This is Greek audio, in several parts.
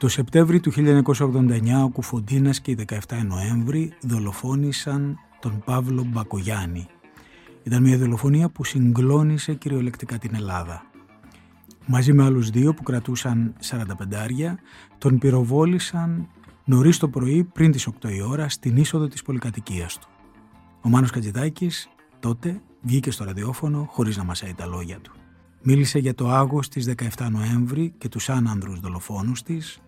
Το Σεπτέμβρη του 1989 ο Κουφοντίνας και οι 17 Νοέμβρη δολοφόνησαν τον Παύλο Μπακογιάννη. Ήταν μια δολοφονία που συγκλώνησε κυριολεκτικά την Ελλάδα. Μαζί με άλλους δύο που κρατούσαν 45 άρια, τον πυροβόλησαν νωρίς το πρωί πριν τις 8 η ώρα στην είσοδο της πολυκατοικίας του. Ο Μάνος Κατζητάκης τότε βγήκε στο ραδιόφωνο χωρίς να μασάει τα λόγια του. Μίλησε για το άγος της 17 Νοέμβρη και τους άνανδρους δολοφόνους της,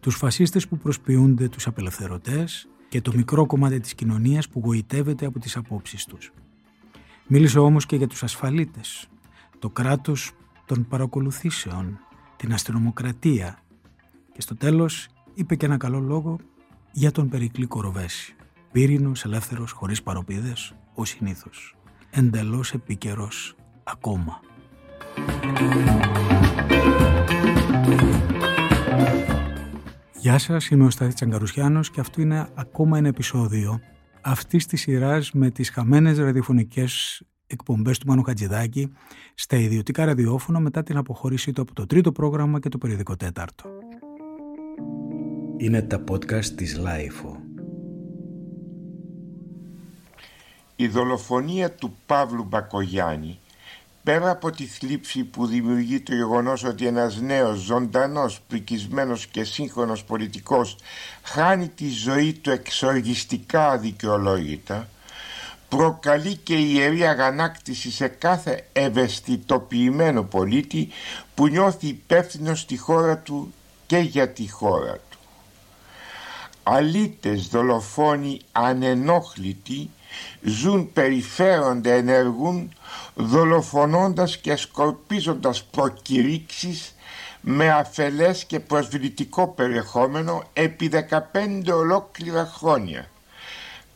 τους φασίστες που προσποιούνται τους απελευθερωτές και το μικρό κομμάτι της κοινωνίας που γοητεύεται από τις απόψεις τους. Μίλησε όμως και για τους ασφαλίτες, το κράτος των παρακολουθήσεων, την αστυνομοκρατία και στο τέλος είπε και ένα καλό λόγο για τον Περικλή Κοροβέση. Πύρινος, ελεύθερος, χωρίς παροπίδες, ο συνήθως. Εντελώς επίκαιρος ακόμα. Γεια σας, είμαι ο Στάθης Τσαγκαρουσιάνος και αυτό είναι ακόμα ένα επεισόδιο αυτής της σειράς με τις χαμένες ραδιοφωνικές εκπομπές του Μάνου Χατζιδάκι στα ιδιωτικά ραδιόφωνα μετά την αποχώρησή του από το τρίτο πρόγραμμα και το περιοδικό τέταρτο. Είναι τα podcast της LiFO. Η δολοφονία του Παύλου Μπακογιάννη πέρα από τη θλίψη που δημιουργεί το γεγονός ότι ένας νέος, ζωντανός, πρικισμένος και σύγχρονος πολιτικός χάνει τη ζωή του εξοργιστικά αδικαιολόγητα, προκαλεί και ιερή αγανάκτηση σε κάθε ευαισθητοποιημένο πολίτη που νιώθει υπεύθυνο στη χώρα του και για τη χώρα του. Αλίτες δολοφόνοι ανενόχλητοι ζουν, περιφέρονται, ενεργούν δολοφονώντας και σκορπίζοντας προκηρύξεις με αφελές και προσβλητικό περιεχόμενο επί 15 ολόκληρα χρόνια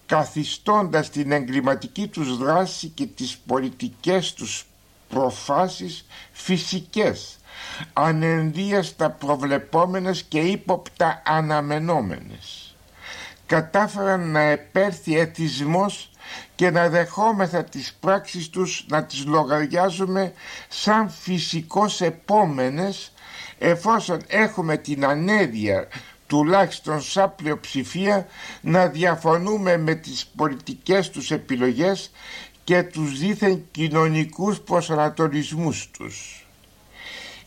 καθιστώντας την εγκληματική τους δράση και τις πολιτικές τους προφάσεις φυσικές ανενδίαστα προβλεπόμενες και ύποπτα αναμενόμενες. Κατάφεραν να επέρθει εθισμός και να δεχόμεθα τις πράξεις τους να τις λογαριάζουμε σαν φυσικώς επόμενες εφόσον έχουμε την ανέδεια τουλάχιστον σαν πλειοψηφία να διαφωνούμε με τις πολιτικές τους επιλογές και τους δίθεν κοινωνικούς προσανατολισμούς τους.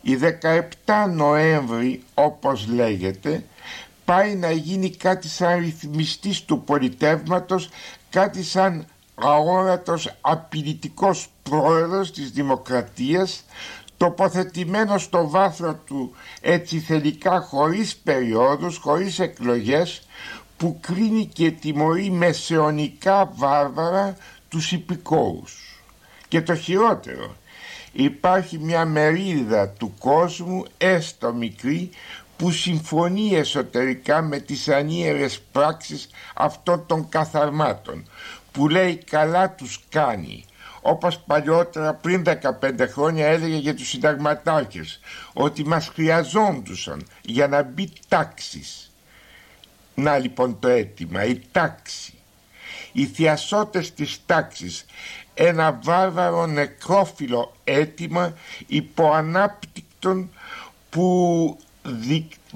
Η 17 Νοέμβρη όπως λέγεται πάει να γίνει κάτι σαν ρυθμιστής του πολιτεύματος, κάτι σαν αόρατος απειλητικός πρόεδρος της δημοκρατίας τοποθετημένος στο βάθρο του έτσι θελικά χωρίς περιόδους, χωρίς εκλογές που κρίνει και τιμωρεί μεσαιωνικά βάρβαρα τους υπηκόους. Και το χειρότερο, υπάρχει μια μερίδα του κόσμου έστω μικρή που συμφωνεί εσωτερικά με τις ανίερες πράξεις αυτών των καθαρμάτων που λέει καλά τους κάνει όπως παλιότερα πριν 15 χρόνια έλεγε για τους συνταγματάρχες ότι μας χρειαζόντουσαν για να μπει τάξης. Να λοιπόν το αίτημα, η τάξη. Οι θειασότες της τάξης, ένα βάρβαρο νεκρόφιλο αίτημα υποανάπτυκτον που,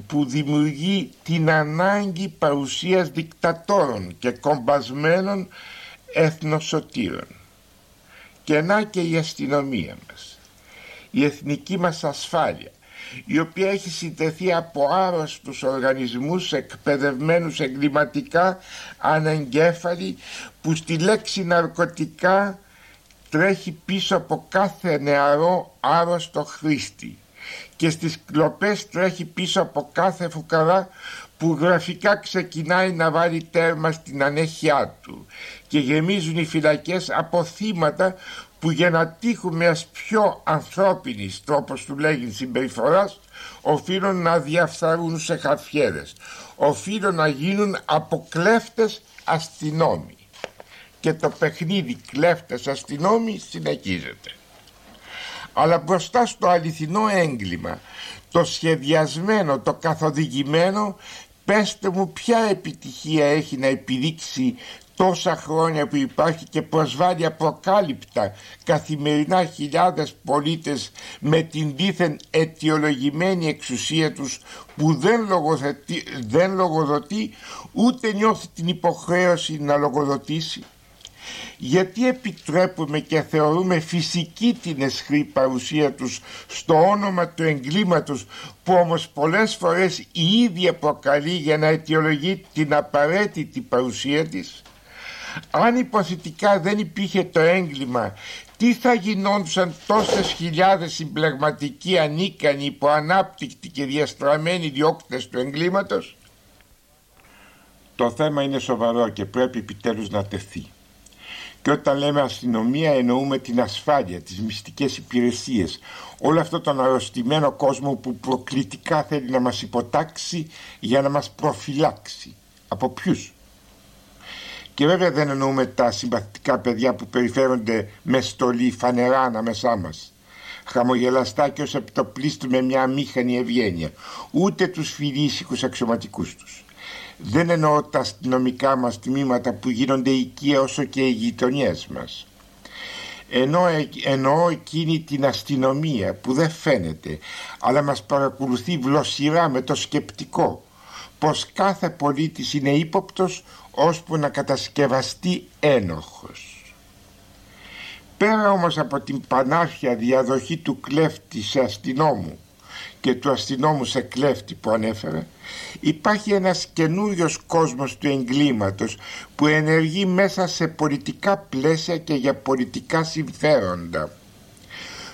που δημιουργεί την ανάγκη παρουσίας δικτατόρων και κομπασμένων εθνοσωτήρων. Και να και η αστυνομία μας. Η εθνική μας ασφάλεια η οποία έχει συντεθεί από άρρωστους οργανισμούς εκπαιδευμένους εγκληματικά ανεγκέφαλοι που στη λέξη ναρκωτικά τρέχει πίσω από κάθε νεαρό άρρωστο χρήστη και στις κλοπές τρέχει πίσω από κάθε φουκαρά που γραφικά ξεκινάει να βάλει τέρμα στην ανέχειά του και γεμίζουν οι φυλακές από θύματα που για να τύχουν μιας πιο ανθρώπινης τρόπος του λέγει συμπεριφοράς οφείλουν να διαφθαρούν σε χαφιέδες οφείλουν να γίνουν αποκλέφτες αστυνόμοι. Και το παιχνίδι κλέφτες αστυνόμοι συνεχίζεται αλλά μπροστά στο αληθινό έγκλημα το σχεδιασμένο, το καθοδηγημένο πέστε μου ποια επιτυχία έχει να επιδείξει τόσα χρόνια που υπάρχει και προσβάλλει αποκάλυπτα καθημερινά χιλιάδες πολίτες με την δίθεν αιτιολογημένη εξουσία τους που δεν, λογοδοτεί, δεν λογοδοτεί ούτε νιώθει την υποχρέωση να λογοδοτήσει. Γιατί επιτρέπουμε και θεωρούμε φυσική την εσχρή παρουσία τους στο όνομα του εγκλήματος που όμως πολλές φορές η ίδια προκαλεί για να αιτιολογεί την απαραίτητη παρουσία της; Αν υποθετικά δεν υπήρχε το έγκλημα τι θα γινόντουσαν τόσες χιλιάδες συμπλεγματικοί ανίκανοι υποανάπτυκτοι και διαστραμμένοι διώκτες του εγκλήματος; Το θέμα είναι σοβαρό και πρέπει επιτέλους να τεθεί. Και όταν λέμε αστυνομία εννοούμε την ασφάλεια, τις μυστικές υπηρεσίες, όλο αυτό τον αρρωστημένο κόσμο που προκλητικά θέλει να μας υποτάξει για να μας προφυλάξει. Από ποιους; Και βέβαια δεν εννοούμε τα συμπαθητικά παιδιά που περιφέρονται με στολή φανερά ανάμεσά μας. Χαμογελαστά και ως επιτοπλίστου με μια αμήχανη ευγένεια. Ούτε τους φιλήσικους αξιωματικούς τους. Δεν εννοώ τα αστυνομικά μας τμήματα που γίνονται οικία όσο και οι γειτονιές μας. Ενώ, εννοώ εκείνη την αστυνομία που δεν φαίνεται αλλά μας παρακολουθεί βλοσιρά με το σκεπτικό πως κάθε πολίτης είναι ύποπτος ώσπου να κατασκευαστεί ένοχος. Πέρα όμως από την πανάρχια διαδοχή του κλέφτη σε αστυνόμου και του αστυνόμους σε κλέφτη που ανέφερα, υπάρχει ένας καινούριος κόσμος του εγκλήματος που ενεργεί μέσα σε πολιτικά πλαίσια και για πολιτικά συμφέροντα.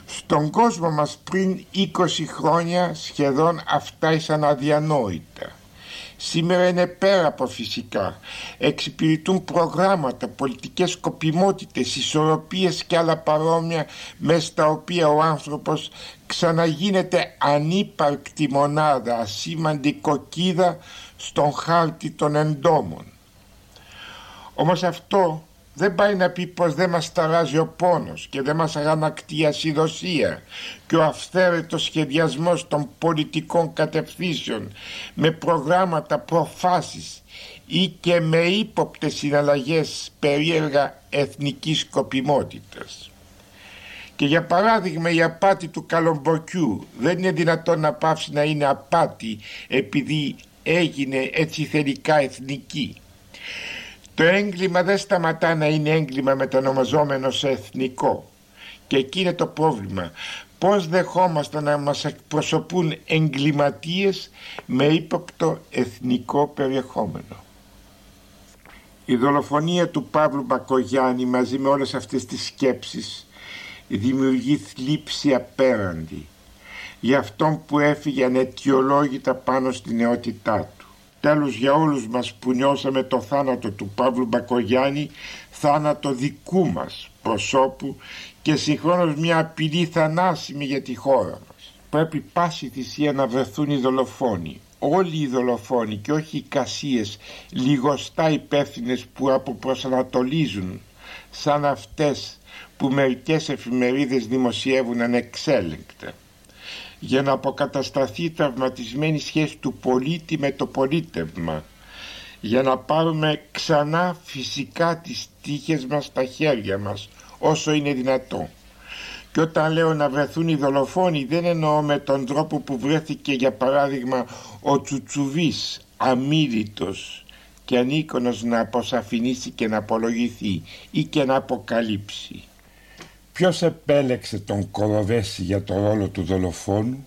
Στον κόσμο μας πριν 20 χρόνια σχεδόν αυτά ήσαν αδιανόητα. Σήμερα είναι πέρα από φυσικά. Εξυπηρετούν προγράμματα, πολιτικές σκοπιμότητες, ισορροπίες και άλλα παρόμοια μέσα στα οποία ο άνθρωπος ξαναγίνεται ανύπαρκτη μονάδα, ασήμαντη κοκκίδα στον χάρτη των εντόμων. Όμως αυτό δεν πάει να πει πως δεν μας ταράζει ο πόνος και δεν μας αγανακτεί η ασυδοσία και ο αυθαίρετος σχεδιασμός των πολιτικών κατευθύνσεων με προγράμματα προφάσεις ή και με ύποπτες συναλλαγές περίεργα εθνικής σκοπιμότητας. Και για παράδειγμα η απάτη του καλομποκιού δεν είναι δυνατόν να πάψει να είναι απάτη επειδή έγινε έτσι θελικά εθνική. Το έγκλημα δεν σταματά να είναι έγκλημα μετανομαζόμενο σε εθνικό. Και εκεί είναι το πρόβλημα. Πώς δεχόμαστε να μας εκπροσωπούν εγκληματίες με ύποπτο εθνικό περιεχόμενο. Η δολοφονία του Παύλου Μπακογιάννη μαζί με όλες αυτές τις σκέψεις δημιουργεί θλίψη απέραντη για αυτόν που έφυγε ανετιολόγητα πάνω στη νεότητά του. Τέλος για όλους μας που νιώσαμε το θάνατο του Παύλου Μπακογιάννη, θάνατο δικού μας προσώπου και συγχρόνως μια απειλή θανάσιμη για τη χώρα μας. Πρέπει πάση θυσία να βρεθούν οι δολοφόνοι. Όλοι οι δολοφόνοι και όχι οι κασίες λιγοστά υπεύθυνες που αποπροσανατολίζουν σαν αυτές που μερικές εφημερίδες δημοσιεύουν ανεξέλεγκτα για να αποκατασταθεί η τραυματισμένη σχέση του πολίτη με το πολίτευμα για να πάρουμε ξανά φυσικά τις τύχες μας στα χέρια μας όσο είναι δυνατό. Και όταν λέω να βρεθούν οι δολοφόνοι δεν εννοώ με τον τρόπο που βρέθηκε για παράδειγμα ο Τσουτσουβής αμύρητος και ανίκονος να αποσαφηνίσει και να απολογηθεί ή και να αποκαλύψει. Ποιος επέλεξε τον Κοροβέση για το ρόλο του δολοφόνου;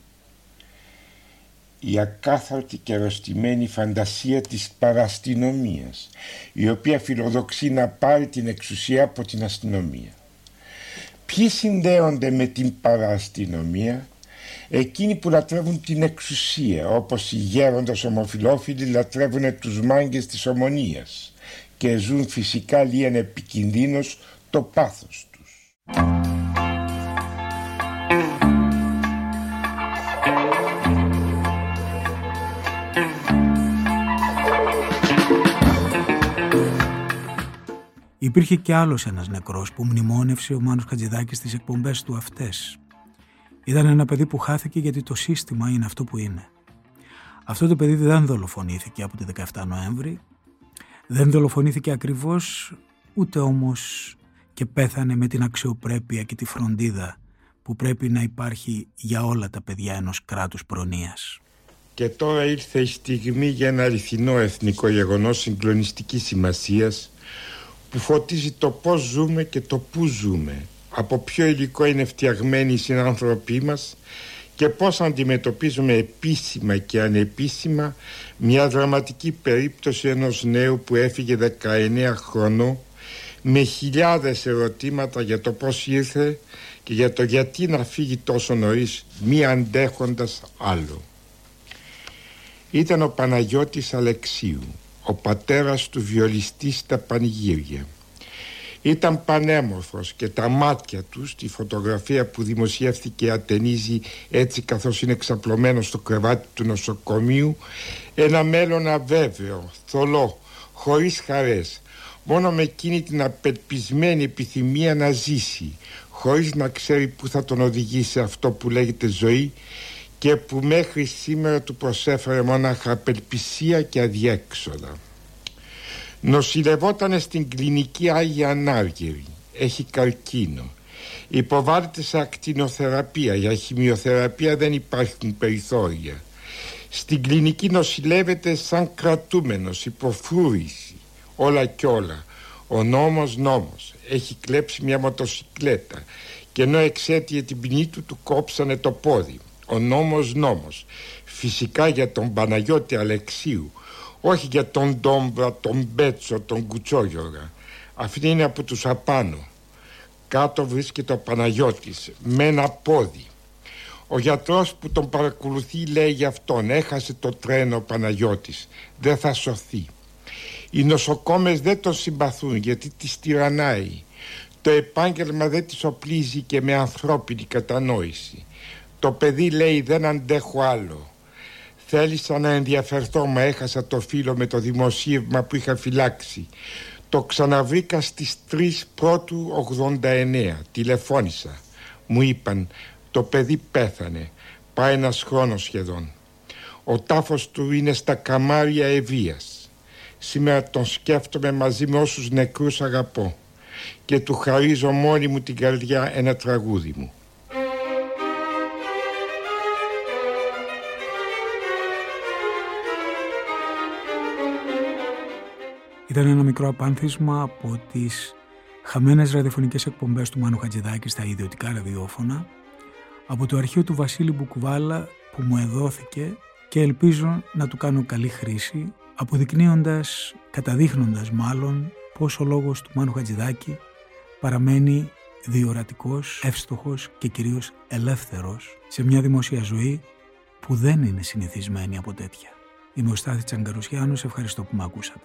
Η ακάθαρτη και ερωτημένη φαντασία της παραστηνομίας η οποία φιλοδοξεί να πάρει την εξουσία από την αστυνομία. Ποιοι συνδέονται με την παραστηνομία; Εκείνοι που λατρεύουν την εξουσία όπως οι γέροντες ομοφιλόφιλοι λατρεύουν τους μάγκες της ομονίας και ζουν φυσικά λίγαν επικινδύνος το πάθος Υπήρχε κι άλλος ένας νεκρός που μνημόνευσε ο Μάνος Χατζηδάκης στις εκπομπές του αυτές. Ήταν ένα παιδί που χάθηκε γιατί το σύστημα είναι αυτό που είναι. Αυτό το παιδί δεν δολοφονήθηκε από τη 17 Νοέμβρη, Δεν δολοφονήθηκε ακριβώς, ούτε όμως και πέθανε με την αξιοπρέπεια και τη φροντίδα που πρέπει να υπάρχει για όλα τα παιδιά ενός κράτους προνοίας. Και τώρα ήρθε η στιγμή για ένα αληθινό εθνικό γεγονός συγκλονιστικής σημασίας που φωτίζει το πώς ζούμε και το πού ζούμε από ποιο υλικό είναι φτιαγμένοι οι συνάνθρωποι μας και πώς αντιμετωπίζουμε επίσημα και ανεπίσημα μια δραματική περίπτωση ενός νέου που έφυγε 19 χρονών με χιλιάδες ερωτήματα για το πώς ήρθε και για το γιατί να φύγει τόσο νωρίς μη αντέχοντας άλλο. Ήταν ο Παναγιώτης Αλεξίου, ο πατέρας του βιολιστή στα πανηγύρια. Ήταν πανέμορφος και τα μάτια του στη φωτογραφία που δημοσιεύθηκε ατενίζει έτσι καθώς είναι εξαπλωμένο στο κρεβάτι του νοσοκομείου ένα μέλλον αβέβαιο, θολό, χωρίς χαρές μόνο με εκείνη την απελπισμένη επιθυμία να ζήσει χωρίς να ξέρει που θα τον οδηγήσει αυτό που λέγεται ζωή και που μέχρι σήμερα του προσέφερε μονάχα απελπισία και αδιέξοδα. Νοσηλευόταν στην κλινική Άγια Ανάργυρη. Έχει καρκίνο. Υποβάλλεται σε ακτινοθεραπεία. Για χημειοθεραπεία δεν υπάρχουν περιθώρια. Στην κλινική νοσηλεύεται σαν κρατούμενος, υποφρούρηση. Όλα κι όλα. Ο νόμος νόμος. Έχει κλέψει μια μοτοσυκλέτα και ενώ εξέτειε την ποινή του του κόψανε το πόδι. Ο νόμος νόμος. Φυσικά για τον Παναγιώτη Αλεξίου όχι για τον Ντόμπρα, τον Μπέτσο, τον Κουτσόγιοργα. Αυτή είναι από τους απάνω. Κάτω βρίσκεται ο Παναγιώτης με ένα πόδι. Ο γιατρός που τον παρακολουθεί λέει για αυτόν έχασε το τρένο ο Παναγιώτης. Δεν θα σωθεί. Οι νοσοκόμες δεν τον συμπαθούν γιατί τις τυραννάει. Το επάγγελμα δεν τις οπλίζει και με ανθρώπινη κατανόηση. Το παιδί λέει δεν αντέχω άλλο. Θέλησα να ενδιαφερθώ μα έχασα το φίλο με το δημοσίευμα που είχα φυλάξει Το ξαναβρήκα στις 3 πρώτου 89 Τηλεφώνησα Μου είπαν το παιδί πέθανε Πάει ένας χρόνος σχεδόν Ο τάφος του είναι στα καμάρια Ευείας Σήμερα τον σκέφτομαι μαζί με όσους νεκρούς αγαπώ Και του χαρίζω μόνη μου την καρδιά ένα τραγούδι μου. Ήταν ένα μικρό απάνθισμα από τις χαμένες ραδιοφωνικές εκπομπές του Μάνου Χατζηδάκη στα ιδιωτικά ραδιόφωνα από το αρχείο του Βασίλη Μπουκουβάλα που μου εδόθηκε και ελπίζω να του κάνω καλή χρήση αποδεικνύοντας, καταδείχνοντας μάλλον πως ο λόγος του Μάνου Χατζηδάκη παραμένει διορατικός, εύστοχος και κυρίως ελεύθερος σε μια δημόσια ζωή που δεν είναι συνηθισμένη από τέτοια. Είμαι ο Στάθης Τσαγκαρουσιάνος, ευχαριστώ που με ακούσατε.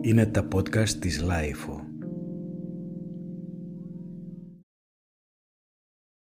Είναι τα podcast της LiFO.